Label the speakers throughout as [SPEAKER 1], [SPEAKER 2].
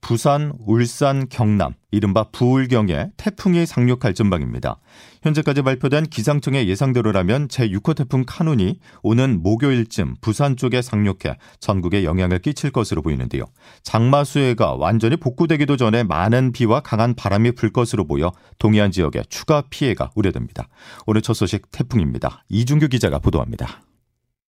[SPEAKER 1] 부산, 울산, 경남, 이른바 부울경에 태풍이 상륙할 전망입니다. 현재까지 발표된 기상청의 예상대로라면 제6호 태풍 카눈이 오는 목요일쯤 부산 쪽에 상륙해 전국에 영향을 끼칠 것으로 보이는데요. 장마 수해가 완전히 복구되기도 전에 많은 비와 강한 바람이 불 것으로 보여 동해안 지역에 추가 피해가 우려됩니다. 오늘 첫 소식 태풍입니다. 이준규 기자가 보도합니다.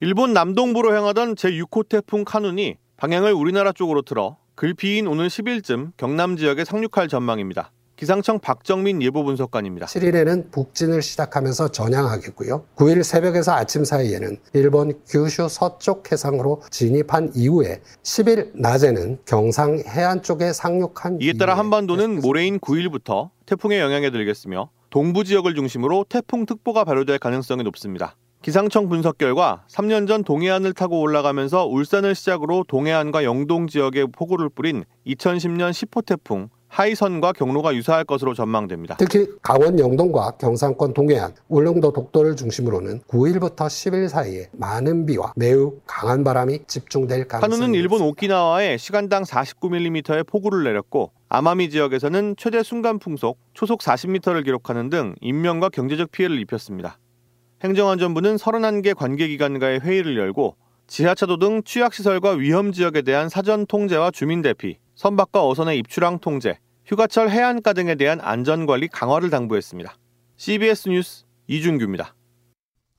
[SPEAKER 2] 일본 남동부로 향하던 제6호 태풍 카눈이 방향을 우리나라 쪽으로 틀어 글피인 오늘 10일쯤 경남 지역에 상륙할 전망입니다. 기상청 박정민 예보 분석관입니다.
[SPEAKER 3] 7일에는 북진을 시작하면서 전향하겠고요. 9일 새벽에서 아침 사이에는 일본 규슈 서쪽 해상으로 진입한 이후에 10일 낮에는 경상 해안 쪽에 상륙한
[SPEAKER 2] 이에 따라 한반도는 모레인 9일부터 태풍의 영향에 들겠으며 동부 지역을 중심으로 태풍 특보가 발효될 가능성이 높습니다. 기상청 분석 결과 3년 전 동해안을 타고 올라가면서 울산을 시작으로 동해안과 영동 지역에 폭우를 뿌린 2020년 10호 태풍 하이선과 경로가 유사할 것으로 전망됩니다.
[SPEAKER 3] 특히 강원 영동과 경상권 동해안, 울릉도 독도를 중심으로는 9일부터 10일 사이에 많은 비와 매우 강한 바람이 집중될 가능성이
[SPEAKER 2] 한우는 일본 오키나와에 시간당 49mm의 폭우를 내렸고 아마미 지역에서는 최대 순간 풍속 초속 40m를 기록하는 등 인명과 경제적 피해를 입혔습니다. 행정안전부는 31개 관계기관과의 회의를 열고 지하차도 등 취약시설과 위험 지역에 대한 사전 통제와 주민 대피, 선박과 어선의 입출항 통제, 휴가철 해안가 등에 대한 안전관리 강화를 당부했습니다. CBS 뉴스 이준규입니다.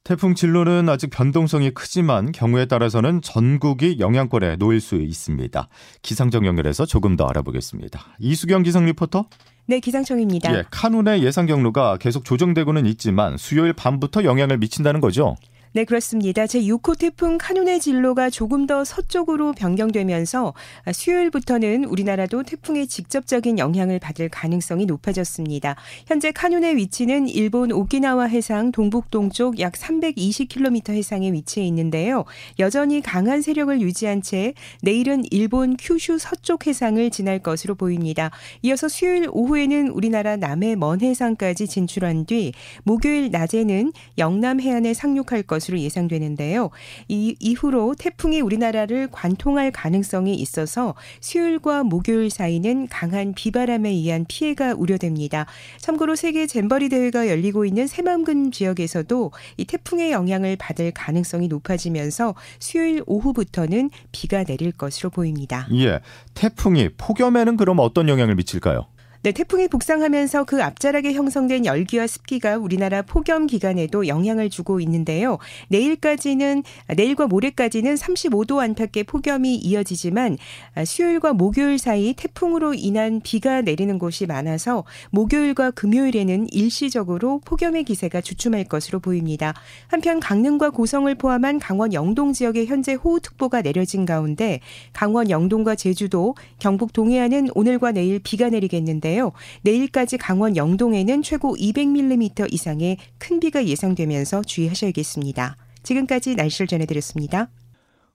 [SPEAKER 1] 태풍 진로는 아직 변동성이 크지만 경우에 따라서는 전국이 영향권에 놓일 수 있습니다. 기상청 연결해서 조금 더 알아보겠습니다. 이수경 기상 리포터.
[SPEAKER 4] 네, 기상청입니다.
[SPEAKER 1] 예, 카눈의 예상 경로가 계속 조정되고는 있지만 수요일 밤부터 영향을 미친다는 거죠.
[SPEAKER 4] 네, 그렇습니다. 제6호 태풍 카눈의 진로가 조금 더 서쪽으로 변경되면서 수요일부터는 우리나라도 태풍의 직접적인 영향을 받을 가능성이 높아졌습니다. 현재 카눈의 위치는 일본 오키나와 해상 동북 동쪽 약 320km 해상에 위치해 있는데요. 여전히 강한 세력을 유지한 채 내일은 일본 큐슈 서쪽 해상을 지날 것으로 보입니다. 이어서 수요일 오후에는 우리나라 남해 먼 해상까지 진출한 뒤 목요일 낮에는 영남 해안에 상륙할 것 것으로 예상되는데요. 이 이후로 태풍이 우리나라를 관통할 가능성이 있어서 수요일과 목요일 사이는 강한 비바람에 의한 피해가 우려됩니다. 참고로 세계 잼버리 대회가 열리고 있는 새만금 지역에서도 이 태풍의 영향을 받을 가능성이 높아지면서 수요일 오후부터는 비가 내릴 것으로 보입니다.
[SPEAKER 1] 예. 태풍이 폭염에는 그럼 어떤 영향을 미칠까요?
[SPEAKER 4] 네, 태풍이 북상하면서 그 앞자락에 형성된 열기와 습기가 우리나라 폭염 기간에도 영향을 주고 있는데요. 내일까지는 내일과 모레까지는 35도 안팎의 폭염이 이어지지만 수요일과 목요일 사이 태풍으로 인한 비가 내리는 곳이 많아서 목요일과 금요일에는 일시적으로 폭염의 기세가 주춤할 것으로 보입니다. 한편 강릉과 고성을 포함한 강원 영동 지역에 현재 호우특보가 내려진 가운데 강원 영동과 제주도, 경북 동해안은 오늘과 내일 비가 내리겠는데 있는데요. 내일까지 강원 영동에는 최고 200mm 이상의 큰 비가 예상되면서 주의하셔야겠습니다. 지금까지 날씨를 전해드렸습니다.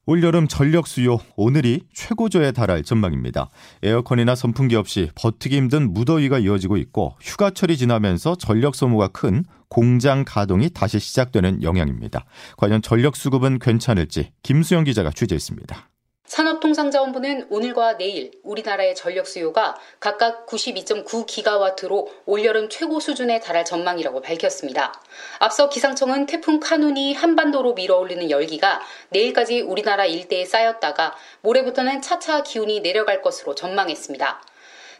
[SPEAKER 1] 올여름 전력 수요 오늘이 최고조에 달할 전망입니다. 에어컨이나 선풍기 없이 버티기 힘든 무더위가 이어지고 있고 휴가철이 지나면서 전력 소모가 큰 공장 가동이 다시 시작되는 영향입니다. 과연 전력 수급은 괜찮을지 김수영 기자가 취재했습니다.
[SPEAKER 5] 산업통상자원부는 오늘과 내일 우리나라의 전력 수요가 각각 92.9기가와트로 올여름 최고 수준에 달할 전망이라고 밝혔습니다. 앞서 기상청은 태풍 카눈이 한반도로 밀어올리는 열기가 내일까지 우리나라 일대에 쌓였다가 모레부터는 차차 기온이 내려갈 것으로 전망했습니다.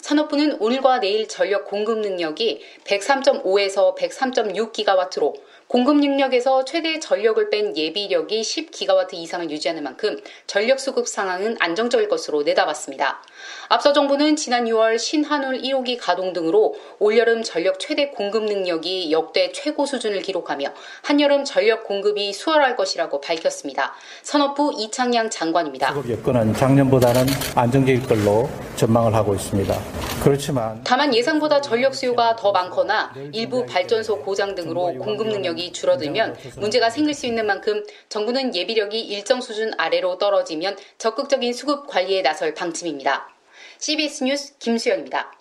[SPEAKER 5] 산업부는 오늘과 내일 전력 공급 능력이 103.5에서 103.6기가와트로 공급 능력에서 최대 전력을 뺀 예비력이 10기가와트 이상을 유지하는 만큼 전력 수급 상황은 안정적일 것으로 내다봤습니다. 앞서 정부는 지난 6월 신한울 1호기 가동 등으로 올여름 전력 최대 공급 능력이 역대 최고 수준을 기록하며 한여름 전력 공급이 수월할 것이라고 밝혔습니다. 산업부 이창양 장관입니다.
[SPEAKER 6] 수급 여건은 작년보다는 안정적일 걸로 전망을 하고 있습니다. 그렇지만
[SPEAKER 5] 다만 예상보다 전력 수요가 더 많거나 일부 발전소 고장 등으로 공급 능력이 줄어들면 문제가 생길 수 있는 만큼 정부는 예비력이 일정 수준 아래로 떨어지면 적극적인 수급 관리에 나설 방침입니다. CBS 뉴스 김수영입니다.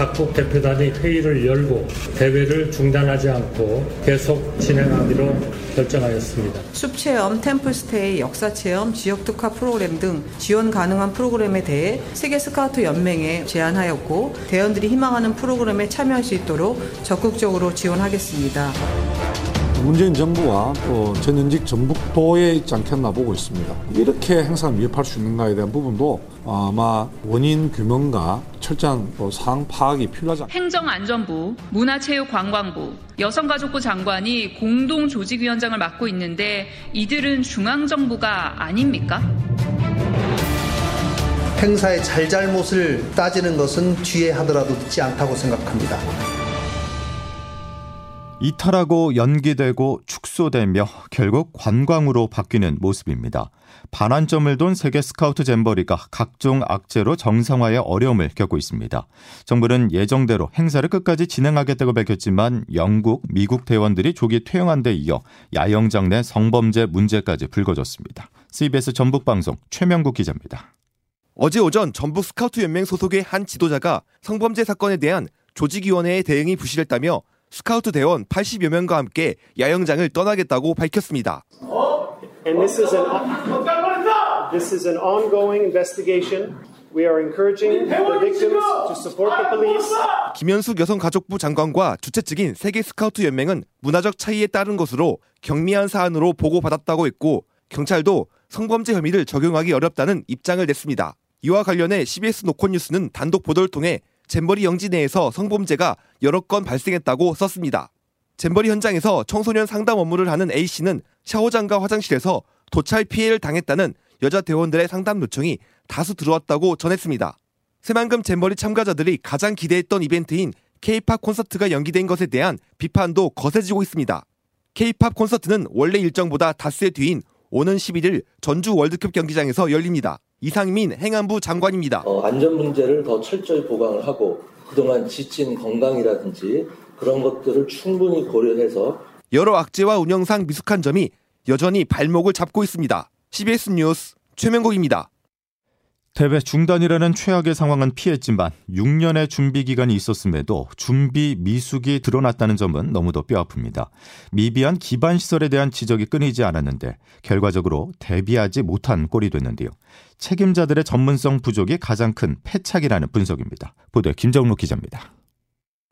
[SPEAKER 7] 각국 대표단이 회의를 열고 대회를 중단하지 않고 계속 진행하기로 결정하였습니다.
[SPEAKER 8] 숲체험, 템플스테이, 역사체험, 지역특화 프로그램 등 지원 가능한 프로그램에 대해 세계 스카우트 연맹에 제안하였고 대원들이 희망하는 프로그램에 참여할 수 있도록 적극적으로 지원하겠습니다.
[SPEAKER 9] 문재인 정부와 또 전현직 전북도에 있지 않겠나 보고 있습니다. 이렇게 행사를 위협할 수 있는가에 대한 부분도 아마 원인 규명과 철저한 사항 파악이 필요하지 않습니까?
[SPEAKER 10] 행정안전부, 문화체육관광부, 여성가족부 장관이 공동 조직위원장을 맡고 있는데 이들은 중앙정부가 아닙니까?
[SPEAKER 11] 행사의 잘잘못을 따지는 것은 뒤에 하더라도 늦지 않다고 생각합니다.
[SPEAKER 1] 이탈하고 연기되고 축소되며 결국 관광으로 바뀌는 모습입니다. 반환점을 돈 세계 스카우트 잼버리가 각종 악재로 정상화에 어려움을 겪고 있습니다. 정부는 예정대로 행사를 끝까지 진행하겠다고 밝혔지만 영국, 미국 대원들이 조기 퇴영한 데 이어 야영장 내 성범죄 문제까지 불거졌습니다. CBS 전북방송 최명국 기자입니다.
[SPEAKER 12] 어제 오전 전북 스카우트 연맹 소속의 한 지도자가 성범죄 사건에 대한 조직위원회의 대응이 부실했다며 스카우트 대원 80여 명과 함께 야영장을 떠나겠다고 밝혔습니다.
[SPEAKER 13] And this is an this is an ongoing investigation. We are encouraging the victims to support the police.
[SPEAKER 12] 김현숙 여성가족부 장관과 주최 측인 세계 스카우트 연맹은 문화적 차이에 따른 것으로 경미한 사안으로 보고받았다고 했고 경찰도 성범죄 혐의를 적용하기 어렵다는 입장을 냈습니다. 이와 관련해 CBS 노컷뉴스는 단독 보도를 통해 잼버리 영지 내에서 성범죄가 여러 건 발생했다고 썼습니다. 잼버리 현장에서 청소년 상담 업무를 하는 A씨는 샤워장과 화장실에서 도찰 피해를 당했다는 여자 대원들의 상담 요청이 다수 들어왔다고 전했습니다. 새만금 잼버리 참가자들이 가장 기대했던 이벤트인 K-팝 콘서트가 연기된 것에 대한 비판도 거세지고 있습니다. K-팝 콘서트는 원래 일정보다 닷새 뒤인 오는 11일 전주 월드컵 경기장에서 열립니다. 이상민 행안부 장관입니다.
[SPEAKER 14] 어, 안전 문제를 더 철저히 보강을 하고 그동안 지친 건강이라든지 그런 것들을 충분히 고려해서
[SPEAKER 12] 여러 악재와 운영상 미숙한 점이 여전히 발목을 잡고 있습니다. CBS 뉴스 최명국입니다.
[SPEAKER 1] 대회 중단이라는 최악의 상황은 피했지만 6년의 준비 기간이 있었음에도 준비 미숙이 드러났다는 점은 너무도 뼈아픕니다. 미비한 기반 시설에 대한 지적이 끊이지 않았는데 결과적으로 대비하지 못한 꼴이 됐는데요. 책임자들의 전문성 부족이 가장 큰 패착이라는 분석입니다. 보도에 김정록 기자입니다.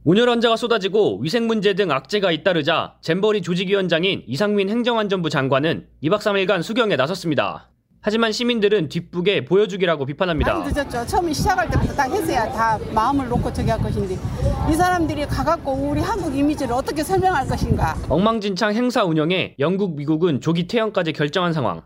[SPEAKER 15] 온열 환자가 쏟아지고 위생 문제 등 악재가 잇따르자 잼버리 조직위원장인 이상민 행정안전부 장관은 2박 3일간 수경에 나섰습니다. 하지만 시민들은 뒷북에 보여주기라고 비판합니다.
[SPEAKER 16] 많이 늦었죠. 처음에 시작할 때부터 딱 했어야 다 마음을 놓고 저기 할 것인데 이 사람들이 가갖고 우리 한국 이미지를 어떻게 설명할 것인가.
[SPEAKER 15] 엉망진창 행사 운영에 영국, 미국은 조기 퇴영까지 결정한 상황.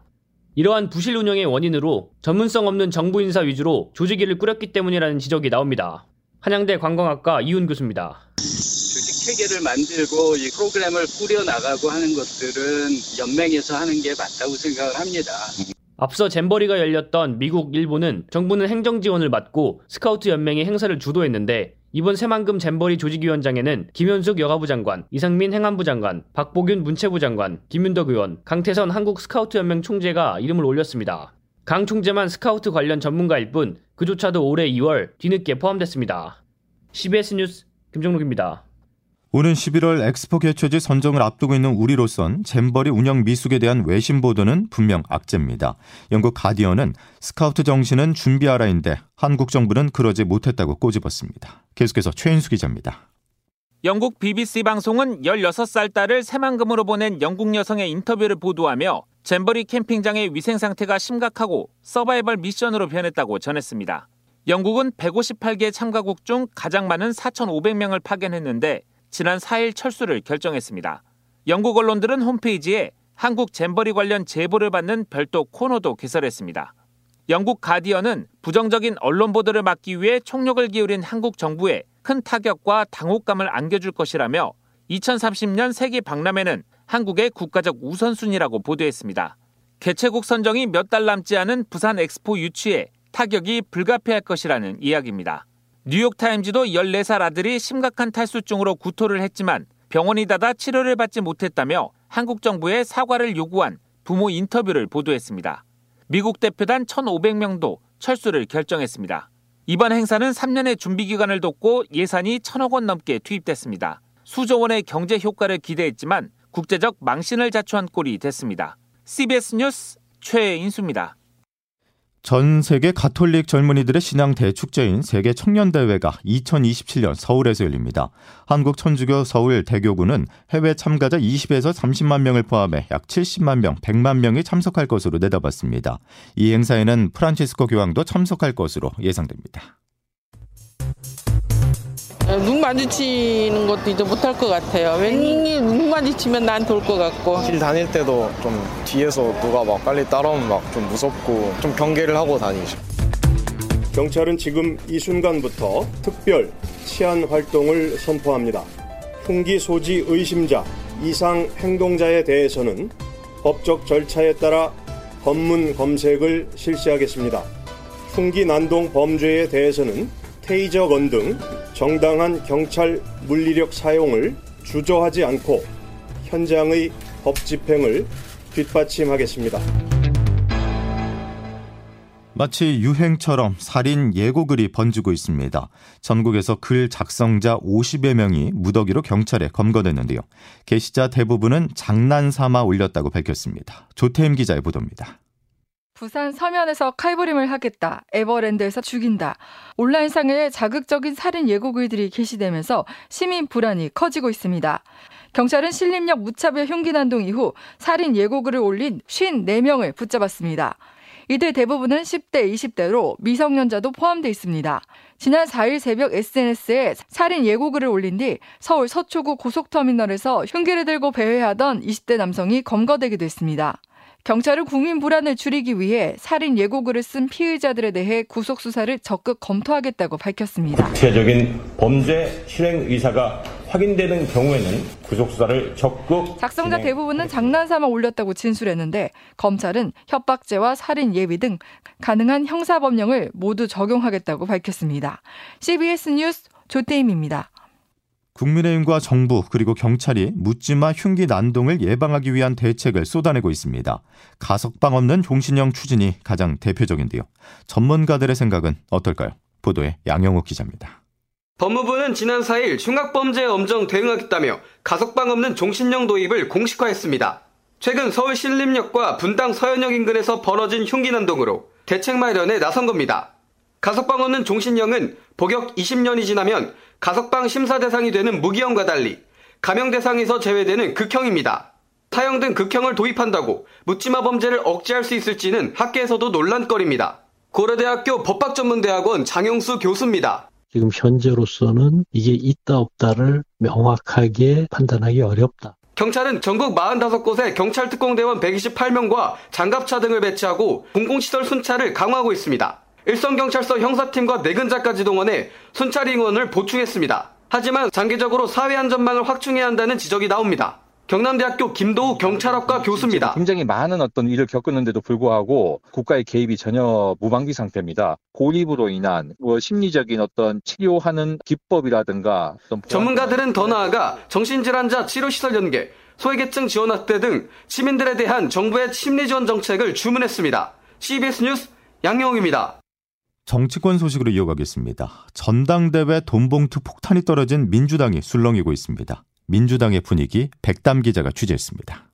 [SPEAKER 15] 이러한 부실 운영의 원인으로 전문성 없는 정부 인사 위주로 조직위를 꾸렸기 때문이라는 지적이 나옵니다. 한양대 관광학과 이훈 교수입니다.
[SPEAKER 17] 조직 체계를 만들고 이 프로그램을 꾸려 나가고 하는 것들은 연맹에서 하는 게 맞다고 생각을 합니다.
[SPEAKER 15] 앞서 잼버리가 열렸던 미국, 일본은 정부는 행정 지원을 받고 스카우트 연맹이 행사를 주도했는데 이번 새만금 잼버리 조직위원장에는 김현숙 여가부 장관, 이상민 행안부 장관, 박보균 문체부 장관, 김윤덕 의원, 강태선 한국 스카우트 연맹 총재가 이름을 올렸습니다. 강 총재만 스카우트 관련 전문가일 뿐 그조차도 올해 2월 뒤늦게 포함됐습니다. CBS 뉴스 김정록입니다.
[SPEAKER 1] 오는 11월 엑스포 개최지 선정을 앞두고 있는 우리로선 잼버리 운영 미숙에 대한 외신 보도는 분명 악재입니다. 영국 가디언은 스카우트 정신은 준비하라인데 한국 정부는 그러지 못했다고 꼬집었습니다. 계속해서 최인수 기자입니다.
[SPEAKER 18] 영국 BBC 방송은 16살 딸을 새만금으로 보낸 영국 여성의 인터뷰를 보도하며 잼버리 캠핑장의 위생 상태가 심각하고 서바이벌 미션으로 변했다고 전했습니다. 영국은 158개 참가국 중 가장 많은 4,500명을 파견했는데 지난 4일 철수를 결정했습니다. 영국 언론들은 홈페이지에 한국 잼버리 관련 제보를 받는 별도 코너도 개설했습니다. 영국 가디언은 부정적인 언론 보도를 막기 위해 총력을 기울인 한국 정부에 큰 타격과 당혹감을 안겨줄 것이라며 2030년 세계 박람회는 한국의 국가적 우선순위라고 보도했습니다. 개최국 선정이 몇 달 남지 않은 부산 엑스포 유치에 타격이 불가피할 것이라는 이야기입니다. 뉴욕타임즈도 14살 아들이 심각한 탈수증으로 구토를 했지만 병원이 닫아 치료를 받지 못했다며 한국 정부에 사과를 요구한 부모 인터뷰를 보도했습니다. 미국 대표단 1,500명도 철수를 결정했습니다. 이번 행사는 3년의 준비 기간을 뒀고 예산이 천억 원 넘게 투입됐습니다. 수조 원의 경제 효과를 기대했지만 국제적 망신을 자초한 꼴이 됐습니다. CBS 뉴스 최인수입니다.
[SPEAKER 1] 전 세계 가톨릭 젊은이들의 신앙 대축제인 세계 청년 대회가 2027년 서울에서 열립니다. 한국 천주교 서울 대교구는 해외 참가자 20에서 30만 명을 포함해 약 70만 명, 100만 명이 참석할 것으로 내다봤습니다. 이 행사에는 프란치스코 교황도 참석할 것으로 예상됩니다.
[SPEAKER 19] 눈 마주치는 것도 이제 못할 것 같아요. 왠지 눈 마주치면 나한테 올것 같고.
[SPEAKER 20] 길 다닐 때도 좀 뒤에서 누가 막 빨리 따라오면 막 좀 무섭고 좀 경계를 하고 다니죠.
[SPEAKER 21] 경찰은 지금 이 순간부터 특별 치안 활동을 선포합니다. 흉기 소지 의심자, 이상 행동자에 대해서는 법적 절차에 따라 검문 검색을 실시하겠습니다. 흉기 난동 범죄에 대해서는 테이저건 등 정당한 경찰 물리력 사용을 주저하지 않고 현장의 법 집행을 뒷받침하겠습니다.
[SPEAKER 1] 마치 유행처럼 살인 예고글이 번지고 있습니다. 전국에서 글 작성자 50여 명이 무더기로 경찰에 검거됐는데요. 게시자 대부분은 장난 삼아 올렸다고 밝혔습니다. 조태임 기자의 보도입니다.
[SPEAKER 22] 부산 서면에서 칼부림을 하겠다. 에버랜드에서 죽인다. 온라인상에 자극적인 살인 예고글들이 게시되면서 시민 불안이 커지고 있습니다. 경찰은 신림역 무차별 흉기 난동 이후 살인 예고글을 올린 54명을 붙잡았습니다. 이들 대부분은 10대, 20대로 미성년자도 포함되어 있습니다. 지난 4일 새벽 SNS에 살인 예고글을 올린 뒤 서울 서초구 고속터미널에서 흉기를 들고 배회하던 20대 남성이 검거되기도 했습니다. 경찰은 국민 불안을 줄이기 위해 살인 예고글을 쓴 피의자들에 대해 구속 수사를 적극 검토하겠다고 밝혔습니다.
[SPEAKER 23] 구체적인 범죄 실행 의사가 확인되는 경우에는 구속 수사를 적극
[SPEAKER 22] 작성자 대부분은 장난삼아 올렸다고 진술했는데 검찰은 협박죄와 살인 예비 등 가능한 형사 법령을 모두 적용하겠다고 밝혔습니다. CBS 뉴스 조태임입니다.
[SPEAKER 1] 국민의힘과 정부 그리고 경찰이 묻지마 흉기 난동을 예방하기 위한 대책을 쏟아내고 있습니다. 가석방 없는 종신형 추진이 가장 대표적인데요. 전문가들의 생각은 어떨까요? 보도에 양영욱 기자입니다.
[SPEAKER 24] 법무부는 지난 4일 흉악범죄에 엄정 대응하겠다며 가석방 없는 종신형 도입을 공식화했습니다. 최근 서울 신림역과 분당 서현역 인근에서 벌어진 흉기 난동으로 대책 마련에 나선 겁니다. 가석방 없는 종신형은 복역 20년이 지나면 가석방 심사 대상이 되는 무기형과 달리 감형 대상에서 제외되는 극형입니다. 사형 등 극형을 도입한다고 묻지마 범죄를 억제할 수 있을지는 학계에서도 논란거리입니다. 고려대학교 법학전문대학원 장영수 교수입니다.
[SPEAKER 25] 지금 현재로서는 이게 있다 없다를 명확하게 판단하기 어렵다.
[SPEAKER 24] 경찰은 전국 45곳에 경찰특공대원 128명과 장갑차 등을 배치하고 공공시설 순찰을 강화하고 있습니다. 일선경찰서 형사팀과 내근자까지 동원해 순찰 인원을 보충했습니다. 하지만 장기적으로 사회 안전망을 확충해야 한다는 지적이 나옵니다. 경남대학교 김도우 경찰학과 교수입니다.
[SPEAKER 26] 굉장히 많은 어떤 일을 겪었는데도 불구하고 국가의 개입이 전혀 무방비 상태입니다. 고립으로 인한 뭐 심리적인 어떤 치료하는 기법이라든가
[SPEAKER 24] 전문가들은 더 나아가 정신질환자 치료시설 연계, 소외계층 지원 확대 등 시민들에 대한 정부의 심리 지원 정책을 주문했습니다. CBS 뉴스 양영욱입니다.
[SPEAKER 1] 정치권 소식으로 이어가겠습니다. 전당대회 돈봉투 폭탄이 떨어진 민주당이 술렁이고 있습니다. 민주당의 분위기 백담 기자가 취재했습니다.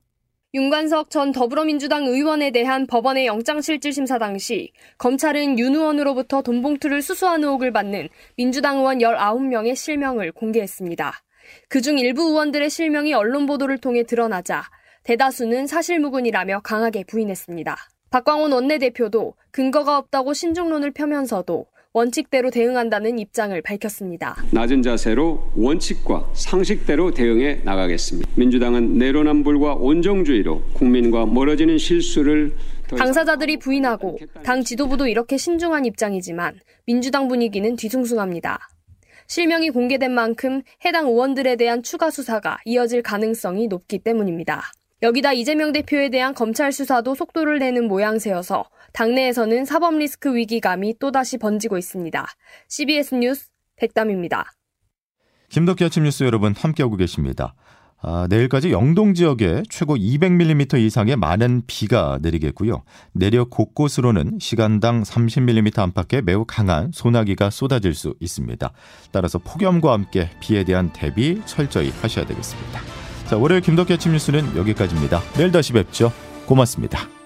[SPEAKER 27] 윤관석 전 더불어민주당 의원에 대한 법원의 영장실질심사 당시 검찰은 윤 의원으로부터 돈봉투를 수수한 의혹을 받는 민주당 의원 19명의 실명을 공개했습니다. 그중 일부 의원들의 실명이 언론 보도를 통해 드러나자 대다수는 사실무근이라며 강하게 부인했습니다. 박광원 원내대표도 근거가 없다고 신중론을 펴면서도 원칙대로 대응한다는 입장을 밝혔습니다.
[SPEAKER 28] 낮은 자세로 원칙과 상식대로 대응해 나가겠습니다. 민주당은 내로남불과 온정주의로 국민과 멀어지는 실수를
[SPEAKER 27] 당사자들이 부인하고 당 지도부도 이렇게 신중한 입장이지만 민주당 분위기는 뒤숭숭합니다. 실명이 공개된 만큼 해당 의원들에 대한 추가 수사가 이어질 가능성이 높기 때문입니다. 여기다 이재명 대표에 대한 검찰 수사도 속도를 내는 모양새여서 당내에서는 사법 리스크 위기감이 또다시 번지고 있습니다. CBS 뉴스 백담입니다.
[SPEAKER 1] 김덕기 아침 뉴스 여러분 함께하고 계십니다. 아, 내일까지 영동 지역에 최고 200mm 이상의 많은 비가 내리겠고요. 내륙 곳곳으로는 시간당 30mm 안팎의 매우 강한 소나기가 쏟아질 수 있습니다. 따라서 폭염과 함께 비에 대한 대비 철저히 하셔야 되겠습니다. 자, 월요일 김덕기 아침 뉴스는 여기까지입니다. 내일 다시 뵙죠. 고맙습니다.